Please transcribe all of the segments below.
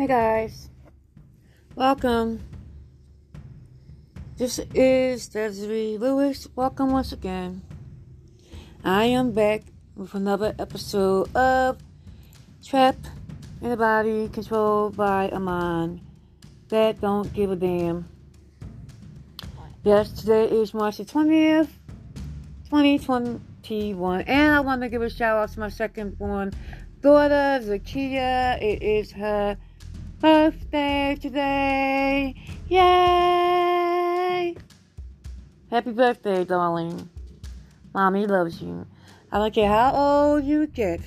Hey guys, welcome. This is Desiree Lewis. Welcome once again. I am back with another episode of Trapped in a Body Controlled by a Mind That Don't Give a Damn. Yes, today is March the 20th, 2021, and I want to give a shout out to my second born daughter, Zakia. It is her birthday today. Yay! Happy birthday, darling. Mommy loves you. I don't care how old you get,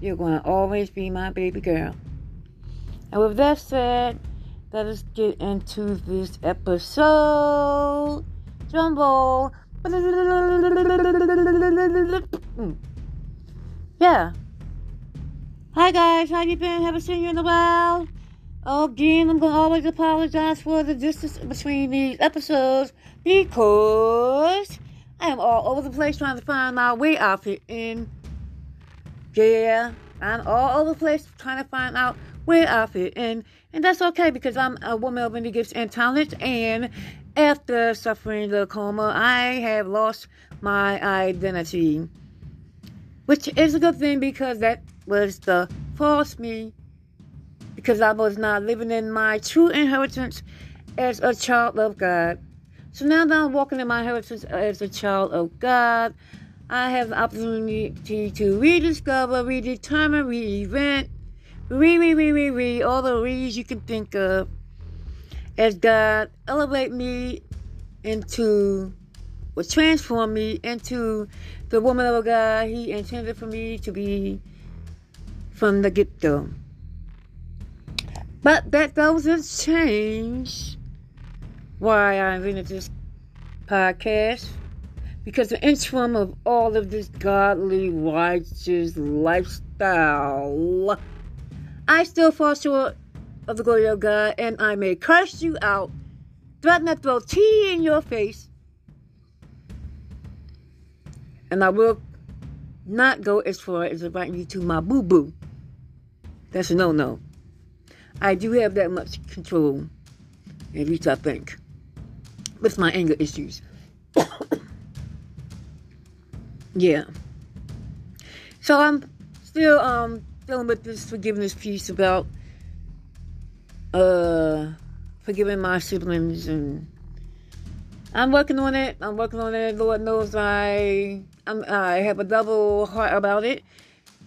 you're going to always be my baby girl. And with that said, let us get into this episode. Jumbo. Yeah. Hi guys, how you been? Haven't seen you in a while. Again, I'm gonna always apologize for the distance between these episodes because I am all over the place trying to find my way out here in. Yeah, I'm all over the place trying to find out where I fit in, and that's okay because I'm a woman of many gifts and talents. And after suffering the coma, I have lost my identity, which is a good thing because that was the false me because I was not living in my true inheritance as a child of God. So now that I'm walking in my inheritance as a child of God, I have the opportunity to rediscover, redetermine, reinvent, re, re, re, re, re, all the re's you can think of as God elevate me into, or transform me into the woman of God He intended for me to be from the get go. But that doesn't change why I'm into this podcast. Because the interim of all of this godly, righteous lifestyle, I still fall short of the glory of God, and I may curse you out, threaten to throw tea in your face, and I will not go as far as inviting you to my boo boo. That's a no no. I do have that much control, at least I think, with my anger issues. yeah. So I'm still um dealing with this forgiveness piece about uh forgiving my siblings and I'm working on it. I'm working on it. Lord knows I I'm, I have a double heart about it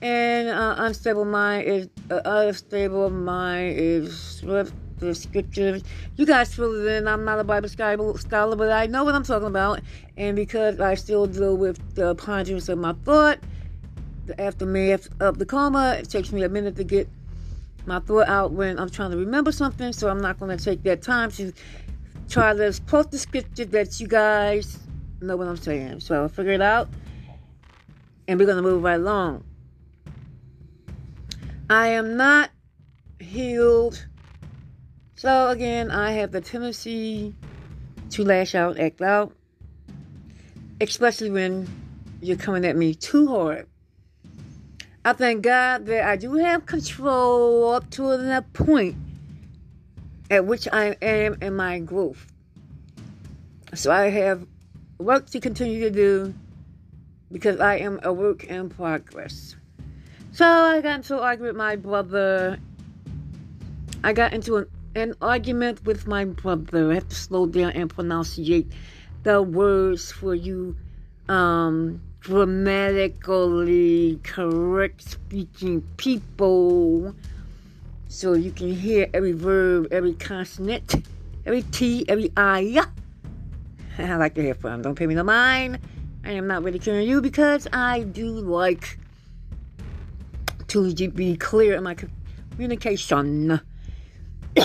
and uh, unstable mind is uh, unstable mind is what the scriptures. You guys fill it in. I'm not a Bible scholar, but I know what I'm talking about. And because I still deal with the ponderance of my thought, the aftermath of the coma, it takes me a minute to get my thought out when I'm trying to remember something. So I'm not going to take that time to try to post the scripture that you guys know what I'm saying. So I'll figure it out, and we're going to move right along. I am not healed. So again, I have the tendency to lash out, act out, especially when you're coming at me too hard. I thank God that I do have control up to that point at which I am in my growth. So I have work to continue to do because I am a work in progress. So I got into an argument with my brother. I got into an, an argument with my brother. I have to slow down and pronunciate the words for you um, grammatically correct speaking people so you can hear every verb, every consonant, every T, every I. I like to hear from. Don't pay me no mind. I am not really ridiculing you because I do like to be clear in my communication.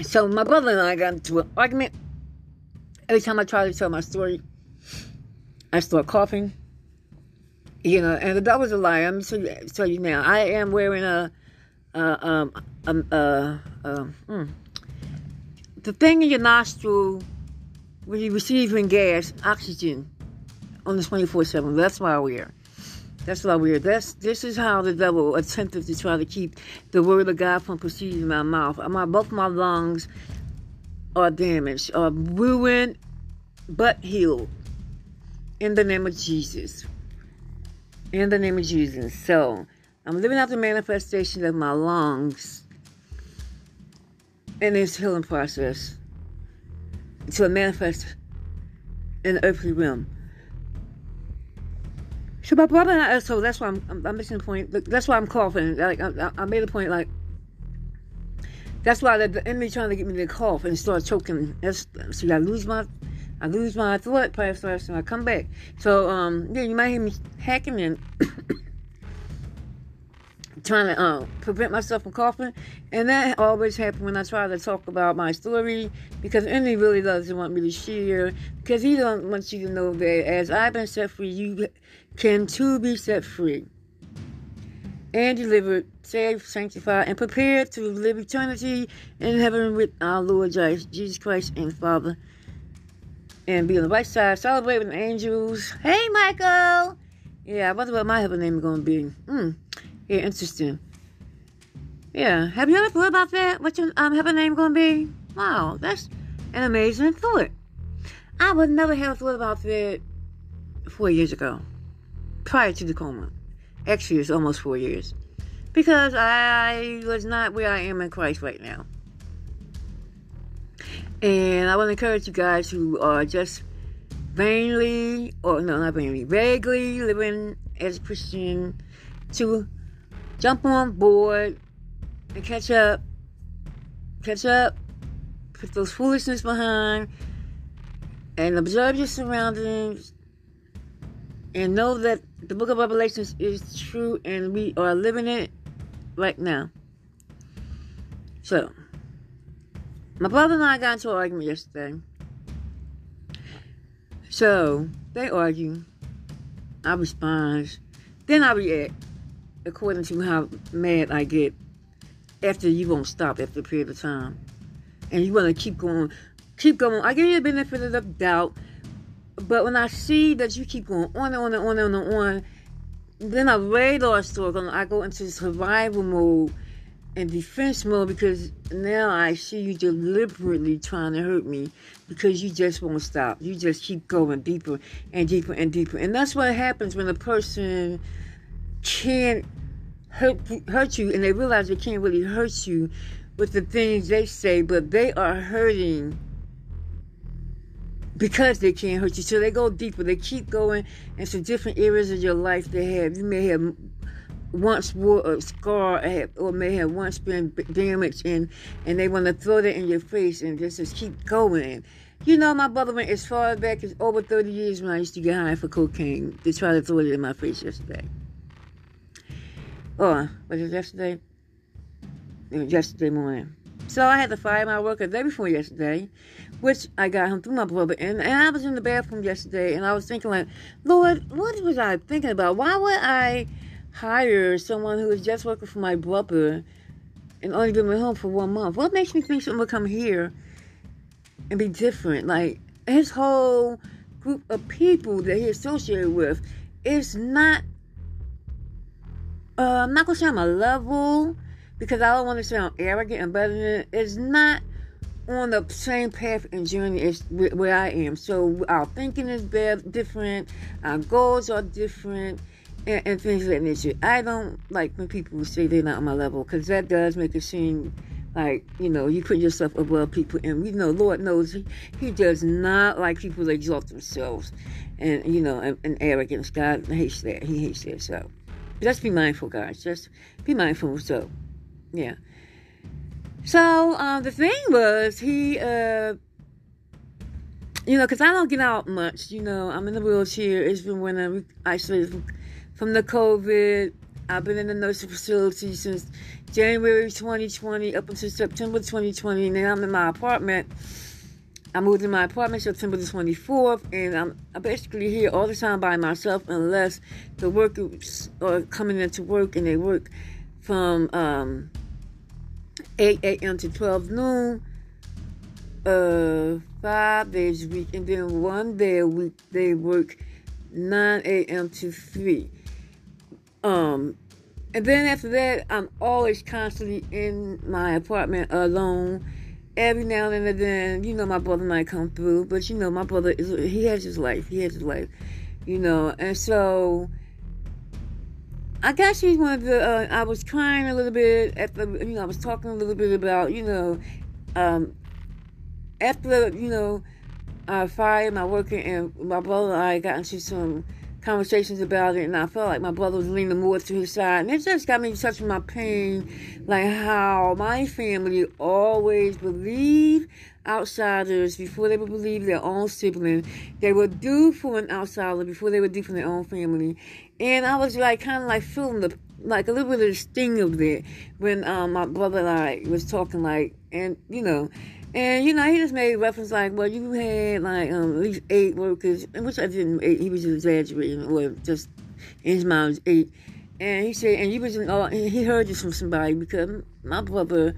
so my brother and I got into an argument. Every time I try to tell my story, I start coughing. You know, and that was a lie. I'm you, tell you now. I am wearing a, a um, um, uh, uh, the thing in your nostril when you're receiving gas, oxygen, on the 24/7. That's why I wear. That's why we're that's this is how the devil attempted to try to keep the word of God from proceeding in my mouth. My both my lungs are damaged, are ruined, but healed. In the name of Jesus. In the name of Jesus. So I'm living out the manifestation of my lungs in this healing process to manifest in the earthly realm. I, so that's why I'm, I'm, I'm missing the point. That's why I'm coughing. Like I, I made a point. Like that's why the, the enemy trying to get me to cough and start choking. That's see, I lose my, I lose my throat first, and I come back. So um, yeah, you might hear me hacking and trying to uh, prevent myself from coughing. And that always happens when I try to talk about my story because Andy really doesn't want me to share because he don't want you to know that as I've been set free, you can too be set free and delivered, saved, sanctified, and prepared to live eternity in heaven with our Lord Jesus Christ and Father. And be on the right side, celebrate with the angels. Hey, Michael! Yeah, I wonder what my heaven name is going to be. Hmm. Yeah, interesting. Yeah, have you ever thought about that? What your um, heaven name going to be? Wow, that's an amazing thought. I would never have thought about that four years ago, prior to the coma. Actually, it's almost four years. Because I was not where I am in Christ right now. And I want to encourage you guys who are just vainly, or no, not vainly, vaguely living as a Christian to jump on board and catch up. Catch up. Put those foolishness behind and observe your surroundings and know that the book of Revelations is true and we are living it right now. So, my brother and I got into an argument yesterday. So, they argue. I respond. Then I react according to how mad I get after you won't stop after a period of time. And you want to keep going, keep going. I give you the benefit of the doubt, but when I see that you keep going on and on and on and on, and then a radar store, I go into survival mode and defense mode because now I see you deliberately trying to hurt me because you just won't stop. You just keep going deeper and deeper and deeper. And that's what happens when a person can't hurt, hurt you and they realize they can't really hurt you with the things they say, but they are hurting because they can't hurt you. So they go deeper. They keep going into different areas of your life they have. You may have once wore a scar or may have once been damaged and and they want to throw that in your face and just, just keep going. You know, my brother went as far back as over 30 years when I used to get high for cocaine to try to throw it in my face yesterday. Oh, was it yesterday? It was yesterday morning. So I had to fire my worker the day before yesterday, which I got him through my brother. And, and I was in the bathroom yesterday, and I was thinking, like, Lord, what was I thinking about? Why would I hire someone who is just working for my brother and only been at home for one month? What makes me think someone will come here and be different? Like, his whole group of people that he associated with is not uh, I'm not gonna say I'm a level because I don't want to sound arrogant and better than it's not on the same path and journey as where I am. So our thinking is different, our goals are different, and, and things of that nature. I don't like when people say they're not on my level because that does make it seem like you know you put yourself above people, and we know Lord knows He, he does not like people that exalt themselves, and you know, and, and arrogance. God hates that. He hates that. So. Just be mindful, guys. Just be mindful. So, yeah. So, um, the thing was, he, uh, you know, because I don't get out much. You know, I'm in the wheelchair. It's been when I'm isolated from, the COVID. I've been in the nursing facility since January 2020 up until September 2020. And now I'm in my apartment I moved in my apartment September the 24th, and I'm basically here all the time by myself unless the workers are coming into work and they work from um, 8 a.m. to 12 noon, uh, five days a week, and then one day a week they work 9 a.m. to 3. Um, and then after that, I'm always constantly in my apartment alone. Every now and then, you know, my brother might come through, but you know, my brother is he has his life. He has his life, you know, and so I guess she's one of the. Uh, I was crying a little bit the. You know, I was talking a little bit about you know, um, after you know, I fired my worker and my brother and I got into some conversations about it, and I felt like my brother was leaning more to his side, and it just got me touching my pain, like how my family always believed outsiders before they would believe their own sibling. They would do for an outsider before they would do for their own family. And I was like kind of like feeling the like a little bit of the sting of it when um, my brother and I was talking like and you know and you know he just made reference like well you had like um, at least eight workers which I didn't he was exaggerating or just in his mind was eight. And he said and you was in all he heard this from somebody because my brother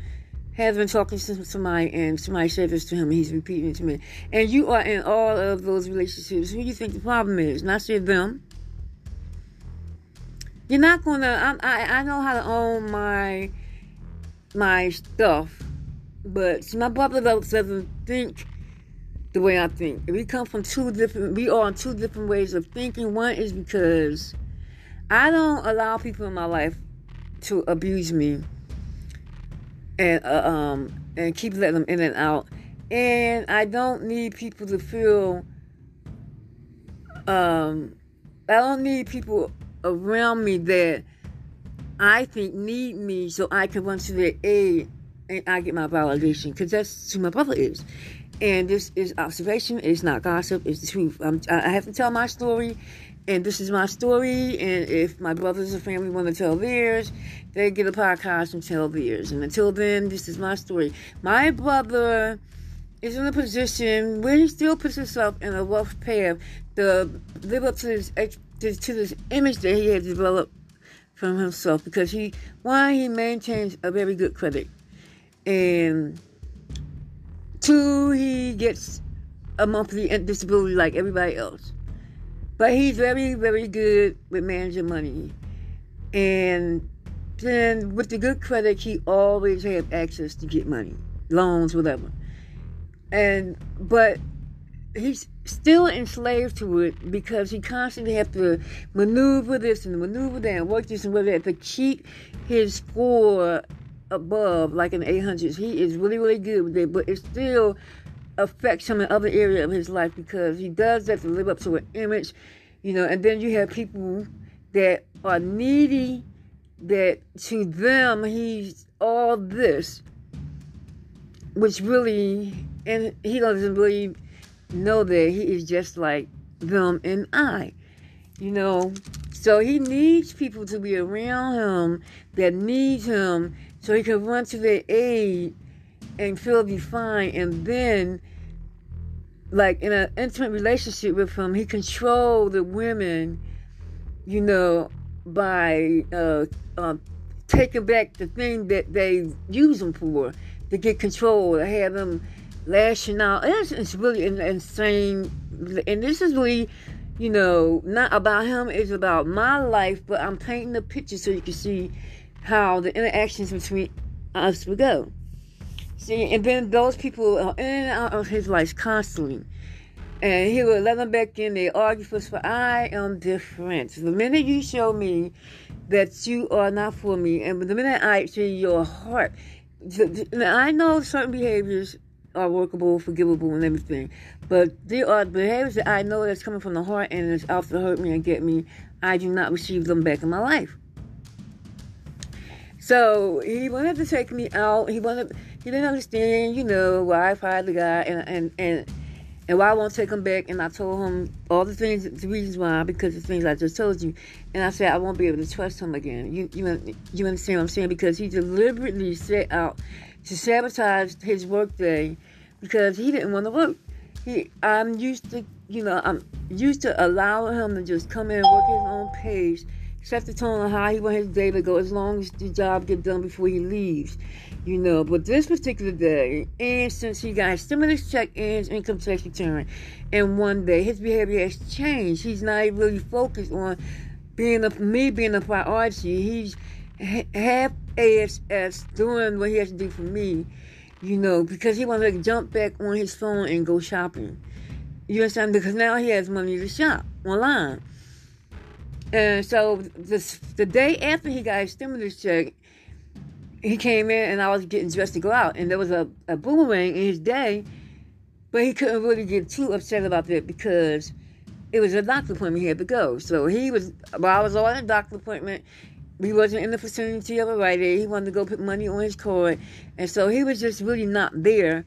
has been talking to somebody and somebody said this to him and he's repeating it to me. And you are in all of those relationships. Who do you think the problem is? And I said them. You're not gonna. I, I I know how to own my my stuff, but see, my brother doesn't think the way I think. We come from two different. We are two different ways of thinking. One is because I don't allow people in my life to abuse me and uh, um and keep letting them in and out, and I don't need people to feel. Um, I don't need people around me that I think need me so I can run to their aid and I get my validation because that's who my brother is. And this is observation. It's not gossip. It's the truth. I'm, i have to tell my story, and this is my story. And if my brothers and family want to tell theirs, they get a podcast and tell theirs. And until then, this is my story. My brother is in a position where he still puts himself in a rough path to live up to his to, this image that he has developed from himself because he one he maintains a very good credit and two he gets a monthly disability like everybody else. But he's very very good with managing money. And then with the good credit he always have access to get money loans whatever. And but he's still enslaved to it because he constantly have to maneuver this and maneuver that and work this and work that to keep his score above like in the 800s. He is really, really good with it, but it still affects him in other area of his life because he does have to live up to an image, you know, and then you have people that are needy that to them he's all this which really and he doesn't really know that he is just like them and I. You know, so he needs people to be around him that needs him so he can run to their aid and feel defined and then like in an intimate relationship with him, he control the women, you know, by uh, uh, taking back the thing that they use them for to get control, to have them lashing out. It's, it's really insane. And this is really, you know, not about him, it's about my life, but I'm painting the picture so you can see how the interactions between us would go. See, and then those people are in and out of his life constantly. And he will let them back in. They argue for, for I am different. The minute you show me that you are not for me, and the minute I see your heart, I know certain behaviors are workable, forgivable, and everything. But there are behaviors that I know that's coming from the heart and it's out to hurt me and get me. I do not receive them back in my life. So he wanted to take me out. He wanted. He didn't understand, you know, why I fired the guy and and and and why I won't take him back. And I told him all the things, the reasons why, because the things I just told you. And I said I won't be able to trust him again. You you you understand what I'm saying? Because he deliberately set out to sabotage his workday because he didn't want to work. He, I'm used to, you know, I'm used to allowing him to just come in and work his own pace, set the tone on how he wants his day to go, as long as the job get done before he leaves, you know. But this particular day, and since he got his stimulus check and his income tax return, and one day his behavior has changed. He's not really focused on being a, me being a priority, he's half ass doing what he has to do for me, you know, because he wants to jump back on his phone and go shopping. You understand? Because now he has money to shop online. And so this, the day after he got his stimulus check, he came in and I was getting dressed to go out. And there was a, a boomerang in his day, but he couldn't really get too upset about that because it was a doctor appointment he had to go. So he was, while I was on a doctor appointment, he wasn't in the vicinity of a Rite. He wanted to go put money on his card. And so he was just really not there.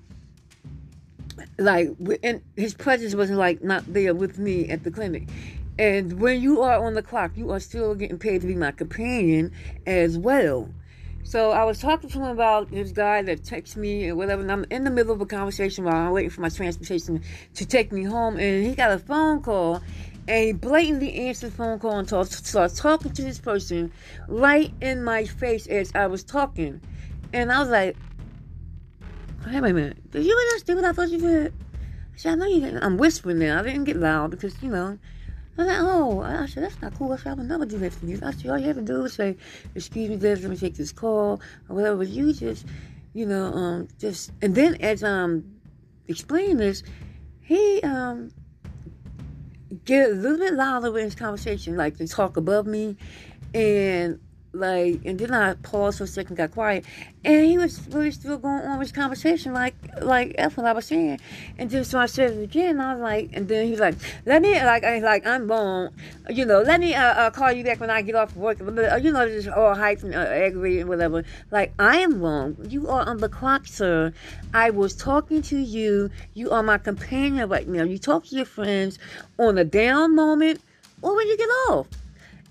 Like, and his presence wasn't like not there with me at the clinic. And when you are on the clock, you are still getting paid to be my companion as well. So I was talking to him about this guy that texted me and whatever, and I'm in the middle of a conversation while I'm waiting for my transportation to take me home, and he got a phone call, and he blatantly answered the phone call and talk, starts talking to this person right in my face as I was talking. And I was like, hey, wait a minute, did you understand what I thought you did? I said, I know you didn't. I'm whispering now. I didn't get loud because, you know, I like, oh, I said, that's not cool. I said, I would never do that for you. I said, all you have to do is say, excuse me, let me take this call, or whatever. But you just, you know, um, just, and then as um explaining this, he um get a little bit louder in his conversation, like to talk above me, and like, and then I paused for a second, got quiet, and he was really still going on with his conversation, like, like that's what I was saying. And then so I said it again, I was like, and then he's like, let me, like, I like, I'm wrong, you know, let me uh, uh, call you back when I get off work, you know, just all hyped and uh, aggravated and whatever. Like, I am wrong. You are on the clock, sir. I was talking to you. You are my companion right now. You talk to your friends on a down moment or when you get off.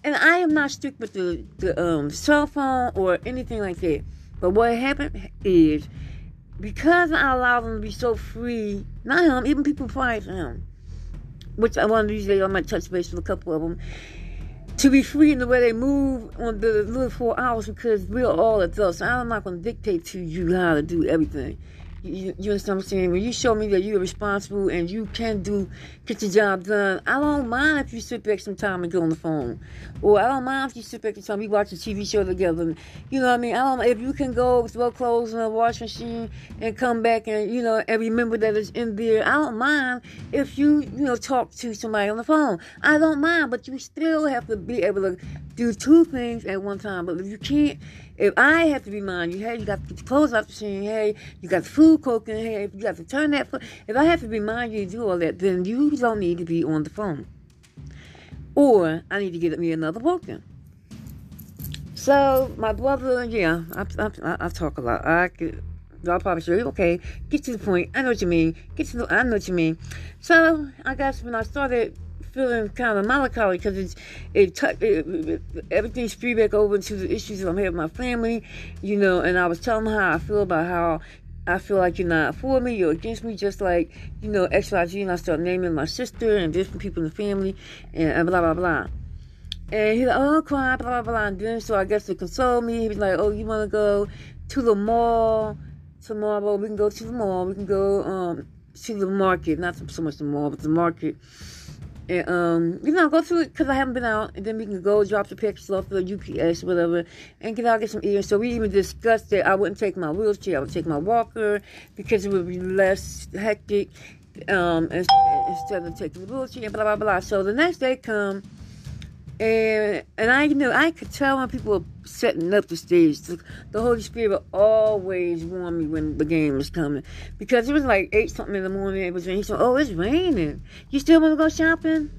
And I am not strict with the, the um, cell phone or anything like that. But what happened is because I allowed them to be so free, not him, even people prior to him, which I want to usually I might touch base with a couple of them, to be free in the way they move on the little four hours because we're all adults. I'm not going to dictate to you how to do everything. You, you understand what I'm saying? When you show me that you're responsible and you can do, get your job done, I don't mind if you sit back some time and get on the phone. Or I don't mind if you sit back some time, we watch a TV show together. You know what I mean? I don't if you can go throw clothes in the washing machine and come back and, you know, and remember that it's in there. I don't mind if you, you know, talk to somebody on the phone. I don't mind, but you still have to be able to do two things at one time. But if you can't, if I have to remind you, hey, you got to clothes off machine, hey, you got the food cooking, hey, you got to turn that, food. if I have to remind you to do all that, then you don't need to be on the phone. Or I need to get me another worker. So my brother, yeah, I, I, I, talk a lot. I could, y'all probably say, okay, get to the point. I know what you mean. Get to the, I know what you mean. So I guess when I started feeling kind of melancholy because it's it, t- it, it, everything spewed back over into the issues that I'm having with my family, you know. And I was telling them how I feel about how I feel like you're not for me, you're against me, just like you know X Y G. And I start naming my sister and different people in the family, and, and blah blah blah. And he's like, oh, cry, blah, blah, blah. And then, so I guess to console me, he was like, oh, you want to go to the mall tomorrow? We can go to the mall. We can go um, to the market. Not so much the mall, but the market and um, you know, go through it because I haven't been out, and then we can go drop the pictures off the UPS, whatever, and get out get some ears. So we even discussed that I wouldn't take my wheelchair, I would take my walker because it would be less hectic um, instead of taking the wheelchair, blah blah blah. So the next day come and and I knew I could tell when people were setting up the stage. The, Holy Spirit would always warn me when the game was coming because it was like eight something in the morning. It was raining. So oh, it's raining. You still want to go shopping?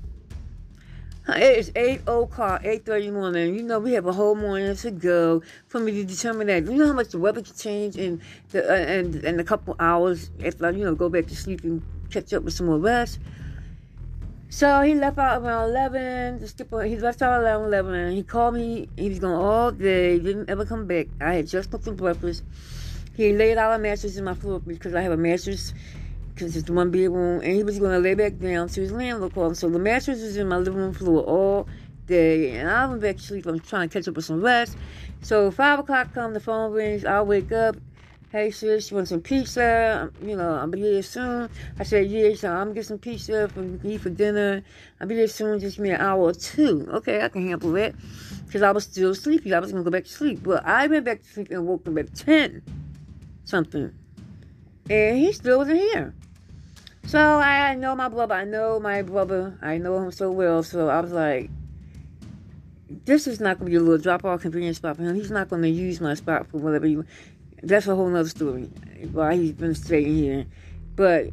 It's eight o'clock, eight thirty morning. You know we have a whole morning to go for me to determine that. You know how much the weather can change in the uh, and and a couple hours I you know go back to sleep and catch up with some more rest. So he left out around 11, to skip he left out around 11. He called me, he was gone oh, all day, didn't ever come back. I had just cooked some breakfast. He laid out a mattress in my floor because I have a mattress, because it's one bedroom, and he was going to lay back down to his landlord called So the mattress was in my living room floor all day, and I went back to sleep. I'm trying to catch up with some rest. So 5 o'clock come, the phone rings, I wake up, hey sis, you want some pizza? You know, I'll be here soon. I said, yeah, so I'm gonna get some pizza for me for dinner. I'll be there soon, just me an hour or two. Okay, I can handle it. Because I was still sleepy. I was gonna go back to sleep. But I went back to sleep and woke up at 10 something. And he still wasn't here. So I know my brother. I know my brother. I know him so well. So I was like, this is not going to be a little drop off convenience spot for him. He's not going to use my spot for whatever he. That's a whole nother story. Why he's been staying here, but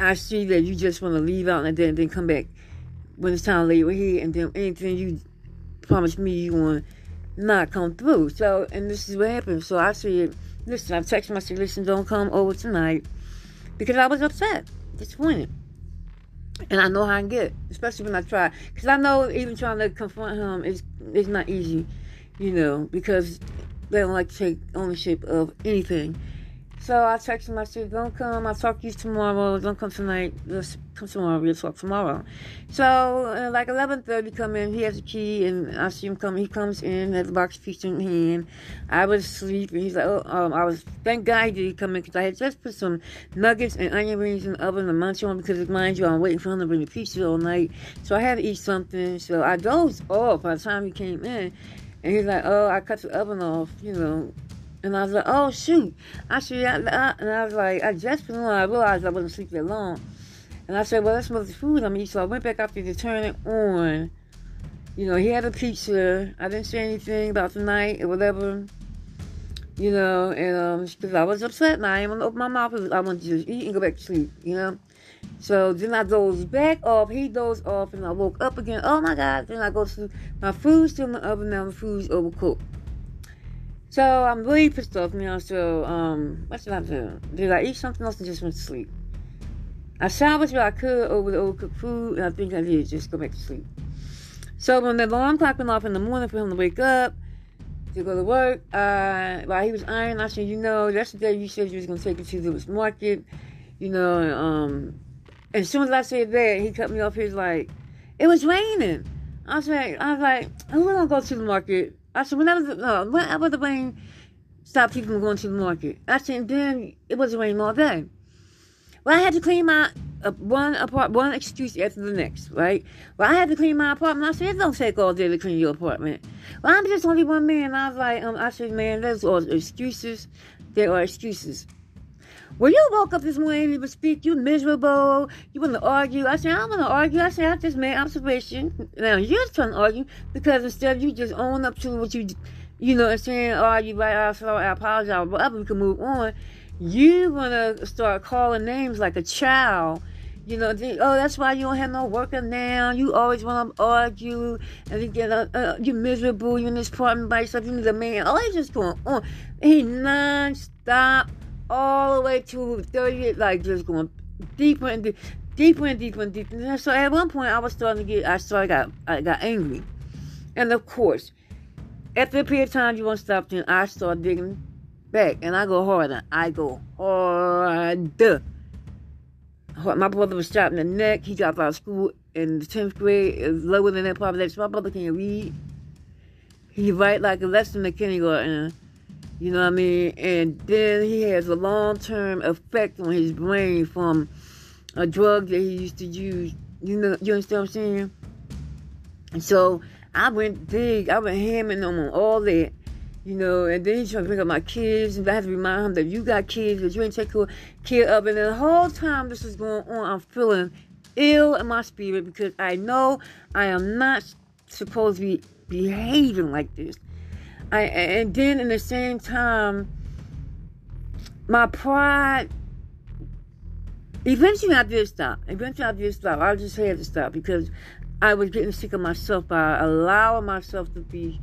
I see that you just want to leave out and then then come back when it's time to lay here, and then anything you promised me you want not come through. So, and this is what happened. So I said, listen, I've texted my said, listen, don't come over tonight because I was upset, disappointed. And I know how I can get, especially when I try. Because I know even trying to confront him is, is not easy, you know, because they don't like to take ownership of anything. So I texted him, I said, don't come, I'll talk to you tomorrow, don't come tonight, let's come tomorrow, we'll talk tomorrow. So, uh, like 11.30 come in, he has a key, and I see him come, he comes in, has a box of pizza in hand. I was asleep, and he's like, oh, um, I was, thank God he did come in, because I had just put some nuggets and onion rings in the oven to munch on, because mind you, I'm waiting for him to bring the pizza all night. So I had to eat something, so I dozed off by the time he came in, and he's like, oh, I cut the oven off, you know, and I was like, oh, shoot. I should said, and I was like, I just been on, I realized I wasn't sleeping that long. And I said, well, let's the food I'm eating. So I went back up there to turn it on. You know, he had a pizza. I didn't say anything about the night or whatever. You know, and um, because I was upset and I didn't want to open my mouth. I wanted to just eat and go back to sleep, you know. So then I dozed back off. He dozed off, and I woke up again. Oh my God! Then I go to my food's still in the oven now. my food's overcooked. So I'm really pissed off now. So um, what did I do? Did I eat something else and just went to sleep? I salvaged what I could over the overcooked food, and I think I did just go back to sleep. So when the alarm clock went off in the morning for him to wake up to go to work, uh, while he was ironing, I said, you know, that's the day you said you was gonna take it to the market, you know. Um, as soon as I said that, he cut me off. He was like, "It was raining." I was like, "I was like, I'm gonna go to the market." I said, whenever the, uh, whenever the rain stopped people from going to the market. I said, then it wasn't raining all day. Well, I had to clean my uh, one apart one excuse after the next, right? Well, I had to clean my apartment. I said, it don't take all day to clean your apartment. Well, I'm just only one man. I was like, um, I said, man, those are excuses. There are excuses. Well, you woke up this morning, you would speak, you miserable, you want to argue. I said, I don't want to argue. I said, I just made observation. Now, you're trying to argue because instead you just own up to what you, you know, I'm saying, you right, I'm I apologize, whatever, we can move on. You want to start calling names like a child. You know, they, oh, that's why you don't have no worker now. You always want to argue, and you get uh, uh, you miserable. You're in this apartment by yourself. You need a man. Oh, he's just going on. He non-stop all the way to 30, like just going deeper and deeper, deeper and deeper and deeper. So at one point, I was starting to get, I started, got, I got angry. And of course, after a period of time, you won't stop, then I start digging back, and I go harder. I go harder. My brother was shot in the neck. He dropped out of school in the 10th grade. Was lower than that population. My brother can't read. He write like a lesson in the kindergarten. You know what I mean? And then he has a long term effect on his brain from a drug that he used to use. You know, you understand what I'm saying? So I went big. I went hammering on all that. You know, and then he's trying to pick up my kids, and I have to remind him that you got kids, that you ain't take care of. And the whole time this is going on, I'm feeling ill in my spirit because I know I am not supposed to be behaving like this. I, and then in the same time, my pride. Eventually, I did stop. Eventually, I did stop. I just had to stop because I was getting sick of myself by allowing myself to be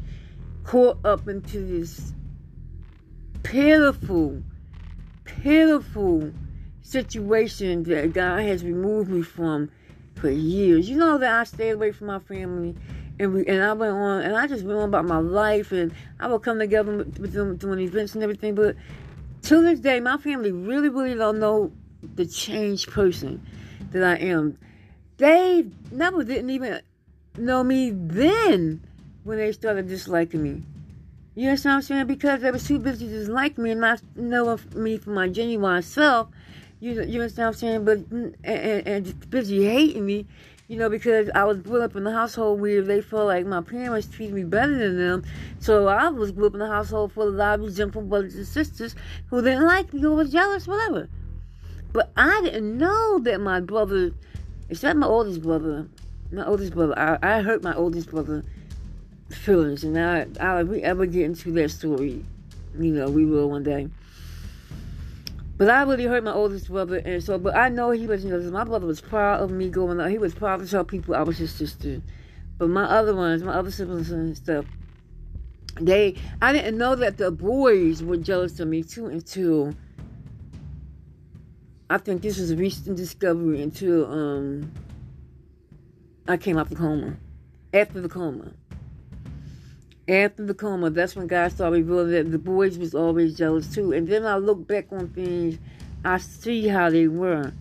caught up into this pitiful, pitiful situation that God has removed me from for years. You know that I stayed away from my family and we and I went on and I just went on about my life and I would come together with them doing events and everything. But to this day, my family really, really don't know the changed person that I am. They never didn't even know me then when they started disliking me. You understand what I'm saying? Because they were too busy to like me and not knowing me for my genuine self. You, you understand what I'm saying? But and, and, and busy hating me you know, because I was brought up in a household where they felt like my parents treated me better than them. So I was brought up in a household full of of resentful brothers and sisters who didn't like me, who was jealous, whatever. But I didn't know that my brother, except my oldest brother, my oldest brother, I, I hurt my oldest brother feelings, and I, I, if we ever get into that story, you know, we will one day. But I really hurt my oldest brother, and so, but I know he was, you know, my brother was proud of me going out. He was proud to tell people I was his sister. But my other ones, my other siblings and stuff, they, I didn't know that the boys were jealous of me too until I think this was a recent discovery until um, I came out the coma. After the coma. After the coma, that's when God started revealing that the boys was always jealous too. And then I look back on things, I see how they were.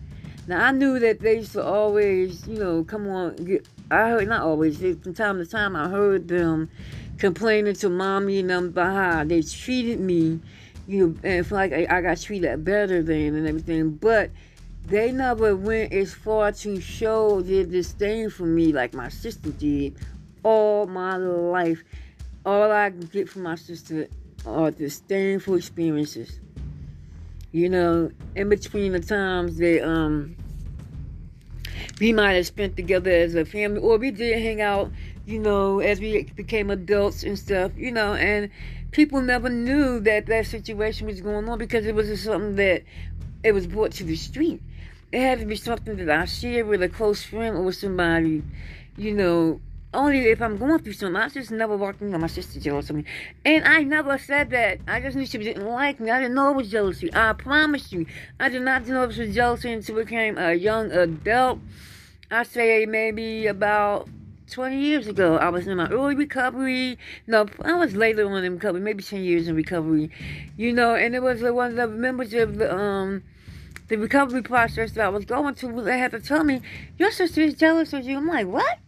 Now I knew that they used to always, you know, come on. Get, I heard not always. From time to time, I heard them complaining to mommy and them about how they treated me, you know, and like I, I got treated better than and everything. But they never went as far to show their disdain for me like my sister did all my life all I get from my sister are disdainful experiences. You know, in between the times that um we might have spent together as a family, or we did hang out, you know, as we became adults and stuff, you know, and people never knew that that situation was going on because it was something that it was brought to the street. It had to be something that I shared with a close friend or somebody, you know, only if I'm going through something. I just never walked in on my sister jealous of me. And I never said that. I just knew she didn't like me. I didn't know it was jealousy. I promise you. I did not know it was jealousy until I became a young adult. I say maybe about 20 years ago. I was in my early recovery. No, I was later on in recovery, maybe 10 years in recovery. You know, and it was one of the members of the, um, the recovery process that I was going to. They had to tell me, your sister is jealous of you. I'm like, what?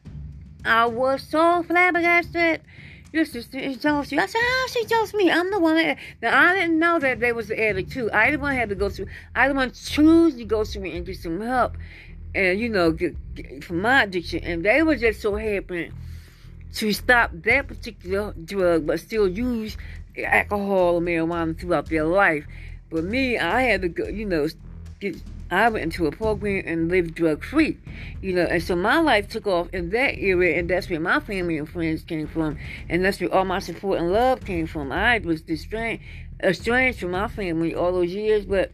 I was so flabbergasted. Your sister is jealous you. I said, how she jealous me? I'm the one that... Now, I didn't know that they was the addict, too. I didn't had to have to go through... I didn't want to choose to go through and get some help. And, you know, get, get, my addiction. And they were just so happy to stop that particular drug, but still use alcohol or marijuana throughout their life. But me, I had to go, you know, get I went into a program and lived drug free, you know, and so my life took off in that area, and that's where my family and friends came from, and that's where all my support and love came from. I was estranged, estranged from my family all those years, but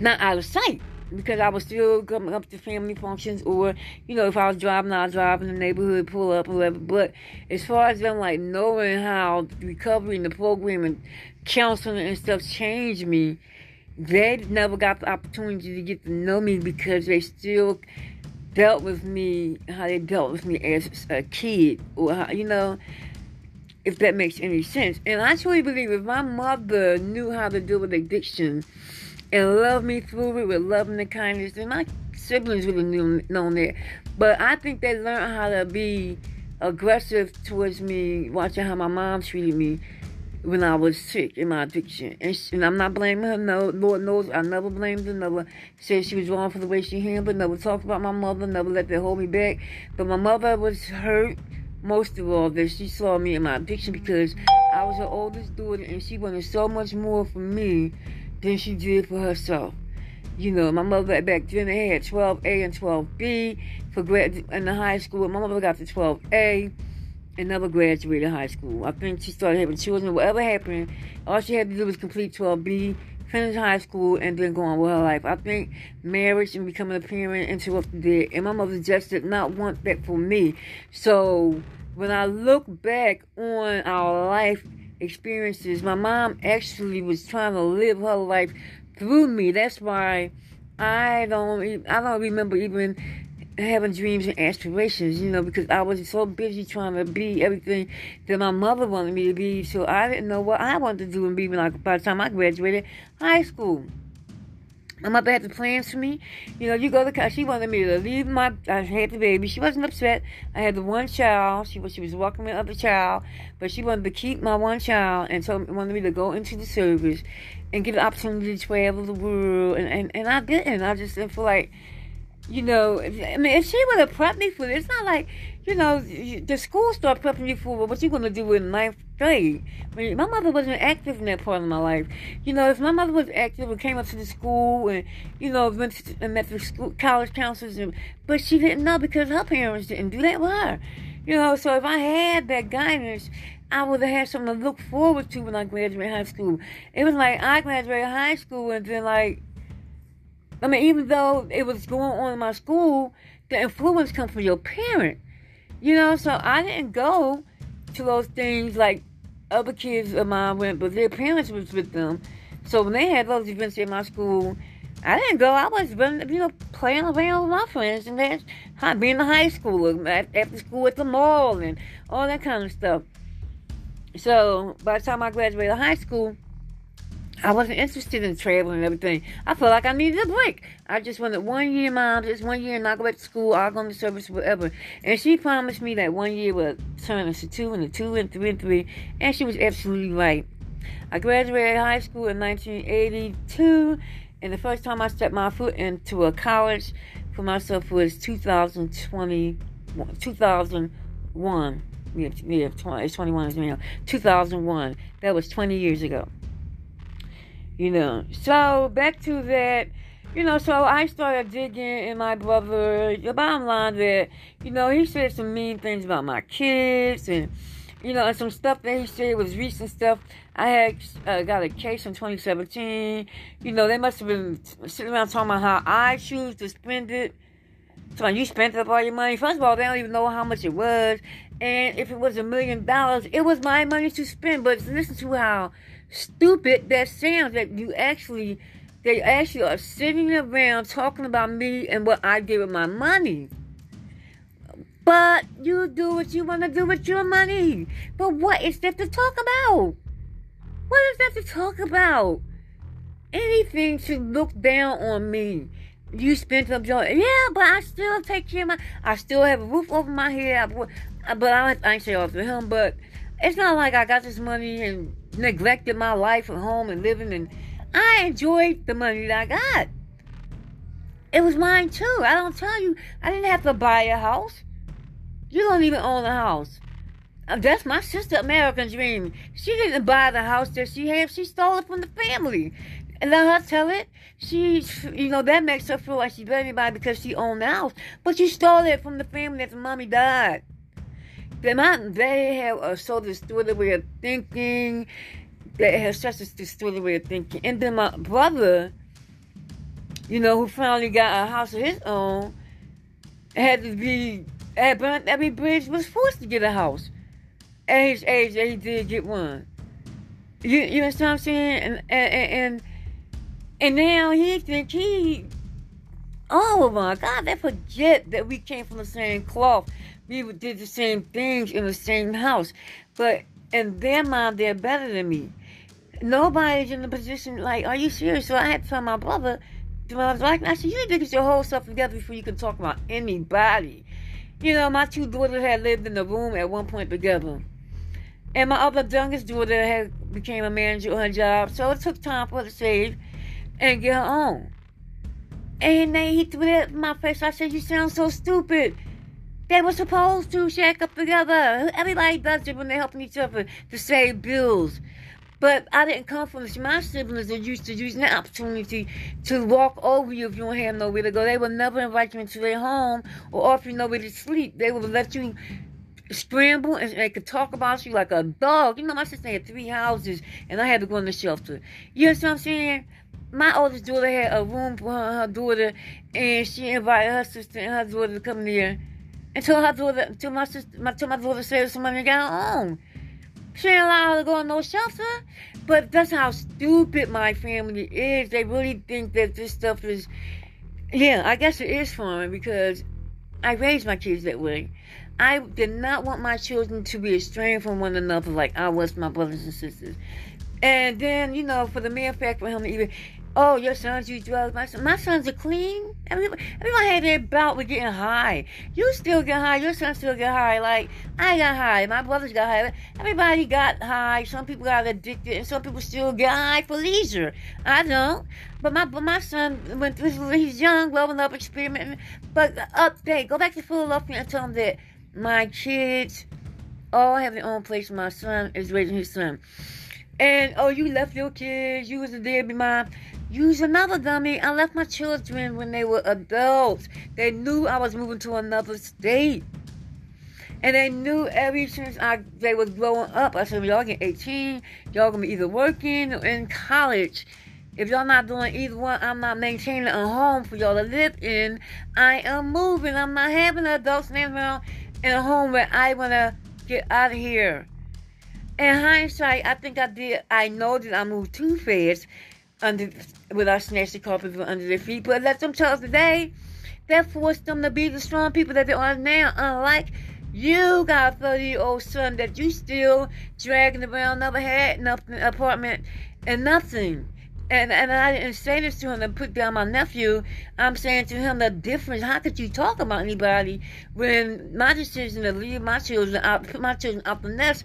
not out of sight because I was still coming up to family functions, or you know, if I was driving, I was driving in the neighborhood, pull up, whatever. But as far as them like knowing how recovery and the program and counseling and stuff changed me they never got the opportunity to get to know me because they still dealt with me how they dealt with me as a kid, or how, you know, if that makes any sense. And I truly believe if my mother knew how to deal with addiction and loved me through it with love and kindness, then my siblings would have known that. But I think they learned how to be aggressive towards me, watching how my mom treated me when I was sick in my addiction. And, she, and I'm not blaming her. No, Lord knows I never blamed her. Never said she was wrong for the way she handled. Never talked about my mother. Never let that hold me back. But my mother was hurt most of all that she saw me in my addiction because I was her oldest daughter and she wanted so much more from me than she did for herself. You know, my mother back then they had 12A and 12B for grad in the high school. My mother got to 12A and never graduated high school. I think she started having children. Whatever happened, all she had to do was complete 12B, finish high school, and then go on with her life. I think marriage and becoming a parent interrupted that. And my mother just did not want that for me. So when I look back on our life experiences, my mom actually was trying to live her life through me. That's why I don't I don't remember even having dreams and aspirations, you know, because I was so busy trying to be everything that my mother wanted me to be. So I didn't know what I wanted to do and be I, by the time I graduated high school. my mother had the plans for me. You know, you go to college. She wanted me to leave my. I had the baby. She wasn't upset. I had the one child. She was she was welcoming other child, but she wanted to keep my one child and told wanted me to go into the service and get the opportunity to travel the world. And and, and I didn't. I just didn't feel like, you know. I mean, if she would have prepped me for it, it's not like you know, the school started prepping you for what you're going to do in ninth grade. I mean, my mother wasn't active in that part of my life. You know, if my mother was active and came up to the school and, you know, went to, and met the school, college counselors, and, but she didn't know because her parents didn't do that with her. You know, so if I had that guidance, I would have had something to look forward to when I graduated high school. It was like I graduated high school and then like, I mean, even though it was going on in my school, the influence comes from your parent. You know, so I didn't go to those things like other kids of mine went, but their parents was with them. So when they had those events in my school, I didn't go. I was, you know, playing around with my friends and that's how being a high schooler after school at the mall and all that kind of stuff. So by the time I graduated high school, I wasn't interested in traveling and everything. I felt like I needed a break. I just wanted one year, mom, just one year, and I'll go back to school, I'll go into service, whatever. And she promised me that one year would turn into two, and a two, and three, and three. And she was absolutely right. I graduated high school in 1982, and the first time I stepped my foot into a college for myself was 2020, 2001. Yeah, yeah, 20, it's 21 now. 2001. That was 20 years ago. You know, so back to that, you know, so I started digging in my brother. The bottom line that, you know, he said some mean things about my kids and, you know, and some stuff that he said was recent stuff. I had uh, got a case in 2017. You know, they must have been sitting around talking about how I choose to spend it. So you spent up all your money. First of all, they don't even know how much it was. And if it was a million dollars, it was my money to spend. But listen to how stupid that sounds that you actually they actually are sitting around talking about me and what I did with my money. But you do what you want to do with your money. But what is that to talk about? What is that to talk about? Anything to look down on me. You spent up your yeah, but I still take care of my. I still have a roof over my head. I, but I, I ain't say off to him. But it's not like I got this money and neglected my life at home and living, and I enjoyed the money that I got. It was mine too. I don't tell you, I didn't have to buy a house. You don't even own a house. Uh, that's my sister American dream. She didn't buy the house that she had. She stole it from the family. And let her tell it. She, you know, that makes her feel like she's better than anybody because she owned the house. But she stole it from the family that the mommy died. They might, they have a so distorted way of thinking. They have such a distorted way of thinking. And then my brother, you know, who finally got a house of his own, had to be, had burnt every bridge, was forced to get a house. At his age, that he did get one. You, you understand what I'm saying? And, and, and, and now he think he, oh my God, they forget that we came from the same cloth we did the same things in the same house. But in their mind, they're better than me. Nobody's in the position, like, are you serious? So I had to tell my brother, I was like, I said, you need to get your whole stuff together before you can talk about anybody. You know, my two daughters had lived in the room at one point together. And my other youngest daughter had became a manager on her job, so it took time for her to save and get her own. And they he threw that in my face. I said, You sound so stupid. They were supposed to shack up together. Everybody does it when they're helping each other to save bills. But I didn't come from this. My siblings are used to using the opportunity to walk over you if you don't have nowhere to go. They would never invite you into their home or offer you nowhere to sleep. They would let you scramble and they could talk about you like a dog. You know, my sister had three houses and I had to go in the shelter. You know what I'm saying? My oldest daughter had a room for her, her daughter and she invited her sister and her daughter to come there until her daughter, until my sister, my, until my daughter said somebody got home. She ain't allowed to go in no shelter. But that's how stupid my family is. They really think that this stuff is, yeah, I guess it is fun because I raised my kids that way. I did not want my children to be estranged from one another like I was my brothers and sisters. And then, you know, for the mere fact for him to even, Oh, your sons use drugs. My, son, my sons are clean. Everybody had their bout with getting high. You still get high. Your sons still get high. Like, I got high. My brothers got high. Everybody got high. Some people got addicted, and some people still get high for leisure. I don't. But my but my son, when he's young, growing up, experimenting. But update, go back to Philadelphia and tell him that my kids all have their own place. My son is raising his son. And, oh, you left your kids. You was a deadbeat mom. Use another dummy. I left my children when they were adults. They knew I was moving to another state. And they knew ever since I they was growing up. I said, y'all get 18, y'all gonna be either working or in college. If y'all not doing either one, I'm not maintaining a home for y'all to live in. I am moving. I'm not having adults standing around in a home where I wanna get out of here. In hindsight, I think I did. I know that I moved too fast under without snatching carpet from under their feet. But let them tell us today that forced them to be the strong people that they are now. Unlike you got a 30 year old son that you still dragging around, never had nothing apartment and nothing. And and I didn't say this to him to put down my nephew. I'm saying to him the difference. How could you talk about anybody when my decision to leave my children out, put my children out the nest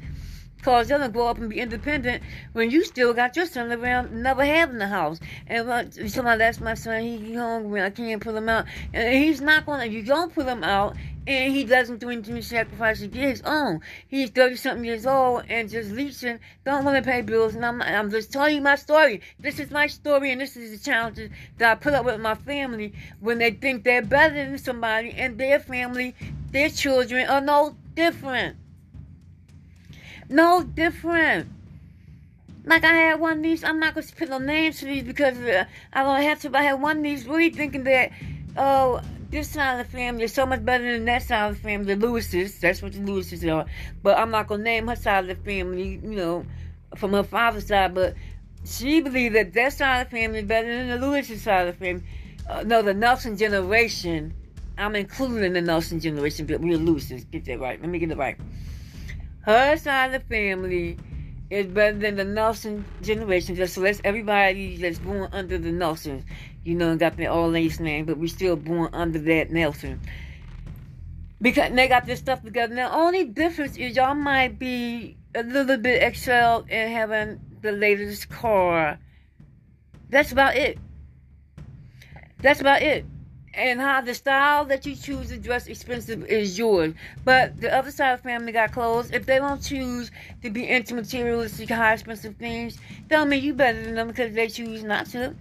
cause them to grow up and be independent when you still got your son around, never having the house. And uh, somebody, that's my son, he, he hungry, I can't pull him out. And he's not gonna, you don't pull him out, and he doesn't do anything to sacrifice to get his own. He's 30 something years old and just leeching, don't want to pay bills. And I'm, I'm just telling you my story. This is my story, and this is the challenges that I put up with my family when they think they're better than somebody, and their family, their children are no different. No different. Like I had one niece, I'm not gonna put no names to these because uh, I don't have to. But I had one niece really thinking that, oh, this side of the family is so much better than that side of the family, the Lewises. That's what the Lewises are. But I'm not gonna name her side of the family, you know, from her father's side. But she believed that that side of the family is better than the Lewises side of the family. Uh, no, the Nelson generation. I'm including the Nelson generation, but we're Lewises. Get that right. Let me get it right her side of the family is better than the Nelson generation. Just lets everybody that's born under the Nelsons, you know, got their all last name, but we still born under that Nelson. Because they got this stuff together. Now, the only difference is y'all might be a little bit excelled in having the latest car. That's about it. That's about it and how the style that you choose to dress expensive is yours. But the other side of family got clothes. If they don't choose to be into materialistic, high expensive things, tell me you better than them because they choose not to.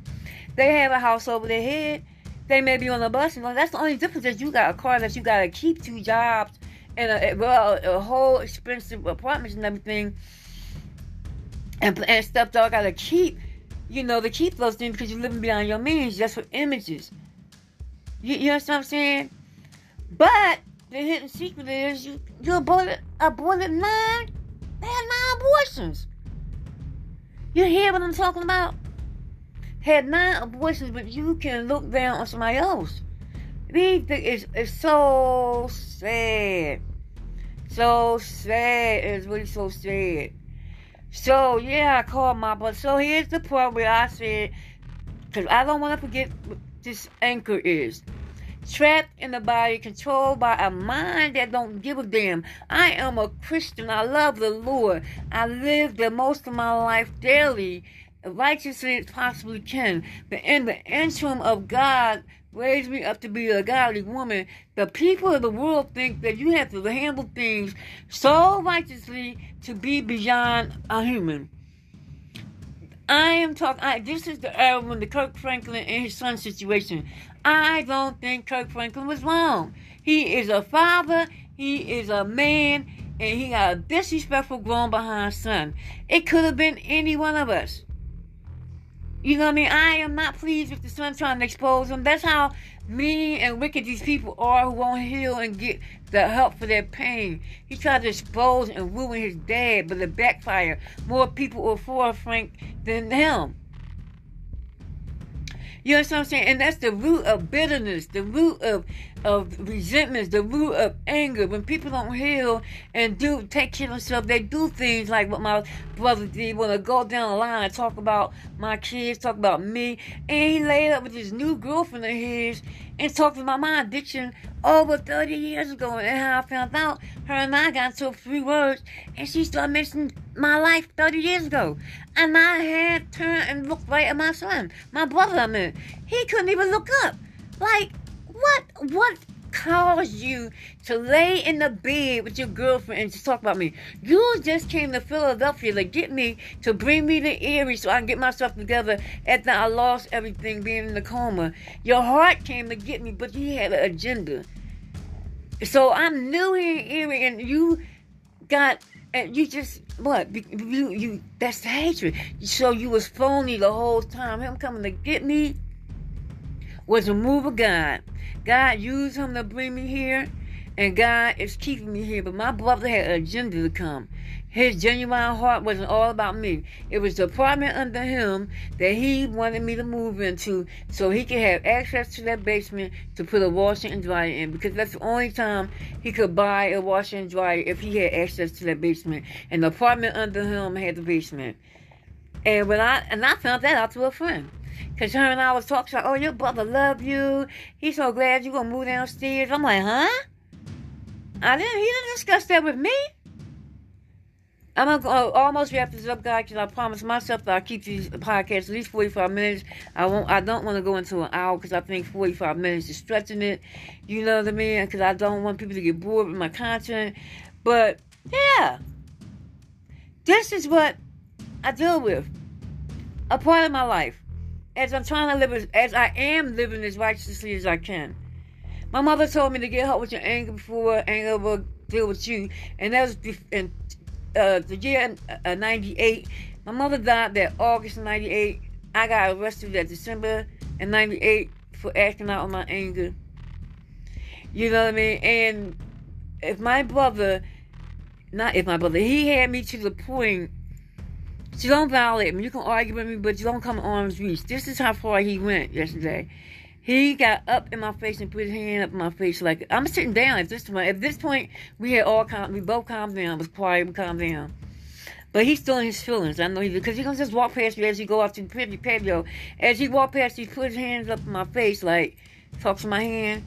They have a house over their head. They may be on a bus. Know, that's the only difference is you got a car that you got to keep two jobs and a, well, a whole expensive apartments and everything. And, and stuff that I got to keep, you know, to keep those things because you're living beyond your means just for images. You, you know what I'm saying? But the hidden secret is you you aborted aborted nine. They had nine abortions. You hear what I'm talking about? Had nine abortions, but you can look down on somebody else. It's, it's so sad. So sad. It's really so sad. So, yeah, I called my but so here's the part where I said, because I don't want to forget what this anchor is. Trapped in the body, controlled by a mind that don't give a damn. I am a Christian. I love the Lord. I live the most of my life daily, righteously as possibly can. But in the interim of God raised me up to be a godly woman, the people of the world think that you have to handle things so righteously to be beyond a human. I am talking. I this is the era the Kirk Franklin and his son situation. I don't think Kirk Franklin was wrong. He is a father. He is a man, and he got a disrespectful grown behind son. It could have been any one of us. You know what I mean? I am not pleased with the son trying to expose him. That's how mean and wicked these people are who won't heal and get the help for their pain. He tried to expose and ruin his dad, but it backfired. More people were for Frank than him. You know what I'm saying? And that's the root of bitterness, the root of of resentments, the root of anger. When people don't heal and do take care of themselves, they do things like what my brother did. Want to go down the line and talk about my kids, talk about me, and he laid up with his new girlfriend of his and talked about my addiction over 30 years ago and how I found out her and I got into three words and she started mentioning my life 30 years ago. And my head turned and looked right at my son, my brother, I mean. He couldn't even look up. Like, what, what caused you to lay in the bed with your girlfriend and to talk about me? You just came to Philadelphia to get me, to bring me to Erie so I can get myself together after I lost everything being in the coma. Your heart came to get me, but you had an agenda. So I'm new here in Erie and you got and you just what you you that's the hatred. So you was phony the whole time. Him coming to get me was a move of God. God used him to bring me here, and God is keeping me here. But my brother had an agenda to come. His genuine heart wasn't all about me. It was the apartment under him that he wanted me to move into so he could have access to that basement to put a washer and dryer in because that's the only time he could buy a washer and dryer if he had access to that basement. And the apartment under him had the basement. And when I and I found that out through a friend. Cause her and I was talking, oh, your brother love you. He's so glad you gonna move downstairs. I'm like, huh? I didn't. He didn't discuss that with me. I'm gonna uh, almost wrap this up, guys, because I promised myself that I'll keep these podcasts at least 45 minutes. I won't. I don't want to go into an hour because I think 45 minutes is stretching it. You know what I mean? Because I don't want people to get bored with my content. But yeah, this is what I deal with. A part of my life as I'm trying to live as, I am living as righteously as I can. My mother told me to get help with your anger before anger will deal with you, and that was in uh, the year uh, '98. My mother died that August '98. I got arrested that December in '98 for acting out on my anger. You know what I mean? And if my brother, not if my brother, he had me to the point you don't violate me. You can argue with me, but you don't come arms reach. This is how far he went yesterday. He got up in my face and put his hand up in my face like I'm sitting down at this point. At this point, we had all calm. We both calmed down. Was quiet. We calmed down. But he's still in his feelings. I know he because he gonna just walk past me as he go out to the patio. As he walk past, he put his hands up in my face like talks to my hand,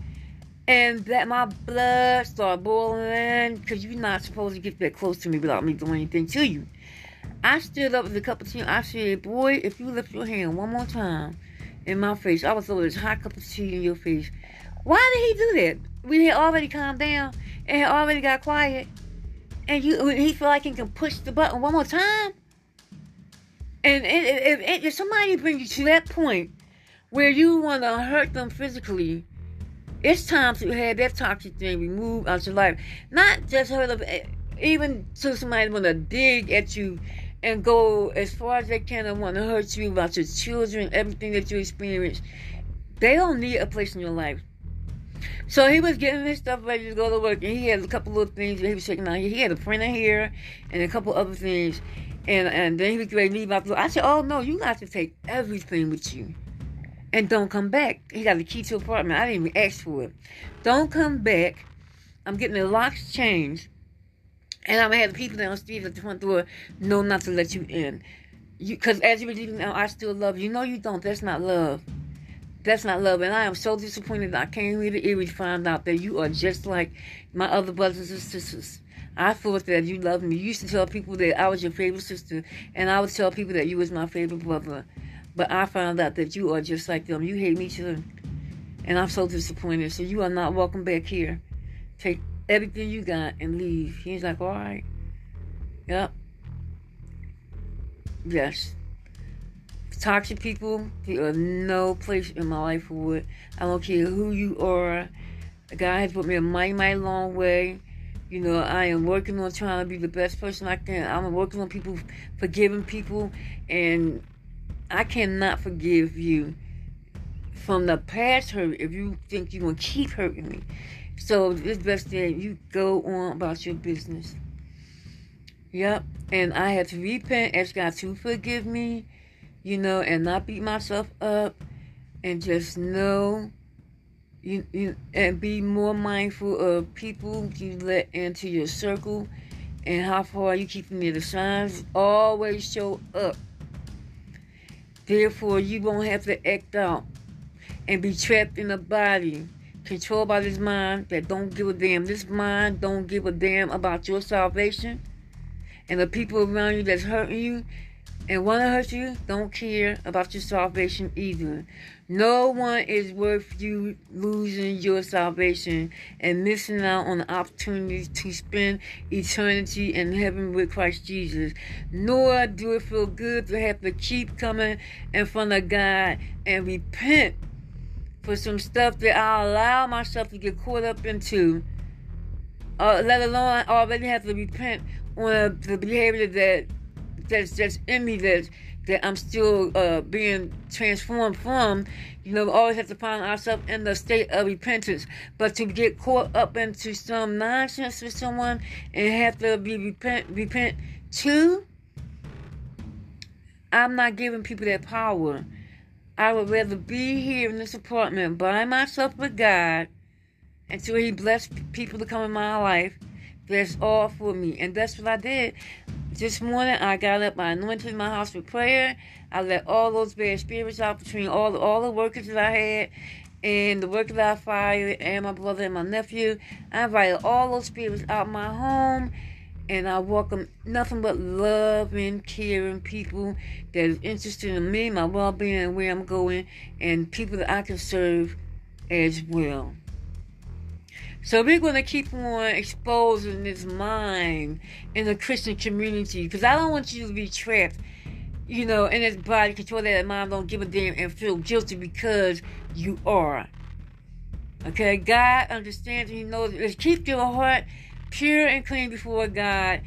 and that my blood started boiling because you're not supposed to get that close to me without me doing anything to you. I stood up with a cup of tea. I said, boy, if you lift your hand one more time in my face, I will throw this hot cup of tea in your face. Why did he do that? We had already calmed down and had already got quiet. And you, he feel like he can push the button one more time. And if, if, if somebody brings you to that point where you want to hurt them physically, it's time to have that toxic thing removed out your life. Not just hurt them, even to somebody want to dig at you and go as far as they can and want to hurt you about your children, everything that you experience. They don't need a place in your life. So he was getting his stuff ready to go to work, and he had a couple little things that he was taking out. He had a printer here and a couple other things, and and then he was ready to leave out. I said, "Oh no, you got to take everything with you, and don't come back." He got the key to the apartment. I didn't even ask for it. Don't come back. I'm getting the locks changed and I'm gonna have the people downstairs at the front door know not to let you in. You, Because as you were leaving now, I still love you. No, you don't. That's not love. That's not love. And I am so disappointed that I came here to Erie to find out that you are just like my other brothers and sisters. I thought that you loved me. You used to tell people that I was your favorite sister, and I would tell people that you was my favorite brother. But I found out that you are just like them. You hate me too. And I'm so disappointed. So you are not welcome back here. Take everything you got and leave. He's like, all right. Yep. Yes. Toxic people, there are no place in my life for it. I don't care who you are. God has put me a mighty, mighty long way. You know, I am working on trying to be the best person I can. I'm working on people, forgiving people, and I cannot forgive you from the past hurt if you think you're going to keep hurting me. So it's best that you go on about your business. Yep. And I had to repent, ask God to forgive me, you know, and not beat myself up and just know, you, you and be more mindful of people you let into your circle and how far you keep near the signs always show up therefore you won't have to act out and be trapped in a body controlled by this mind that don't give a damn this mind don't give a damn about your salvation and the people around you that's hurting you and want to hurt you don't care about your salvation either. No one is worth you losing your salvation and missing out on the opportunity to spend eternity in heaven with Christ Jesus. Nor do it feel good to have to keep coming in front of God and repent for some stuff that I allow myself to get caught up into. Uh, let alone I already have to repent on the behavior that that's that's in me that that I'm still uh, being transformed from. You know, we always have to find ourselves in the state of repentance. But to get caught up into some nonsense with someone and have to be repent repent to, I'm not giving people that power. I would rather be here in this apartment by myself with God until He bless people to come in my life. That's all for me. And that's what I did. This morning I got up, I anointed my house with prayer. I let all those bad spirits out between all the, all the workers that I had and the workers that I fired and my brother and my nephew. I invited all those spirits out my home and I welcome nothing but loving, caring people that is interested in me, my well-being, and where I'm going, and people that I can serve as well. So we're going to keep on exposing this mind in the Christian community because I don't want you to be trapped, you know, in this body control that mind don't give a damn and feel guilty because you are. Okay, God understands He knows. Let's keep your heart pure and clean before God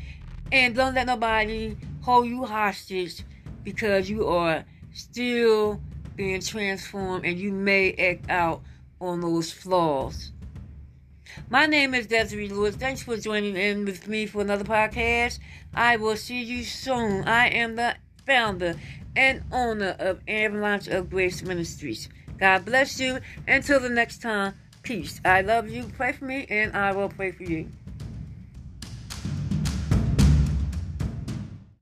and don't let nobody hold you hostage because you are still being transformed and you may act out on those flaws. My name is Desiree Lewis. Thanks for joining in with me for another podcast. I will see you soon. I am the founder and owner of Avalanche of Grace Ministries. God bless you. Until the next time, peace. I love you. Pray for me, and I will pray for you.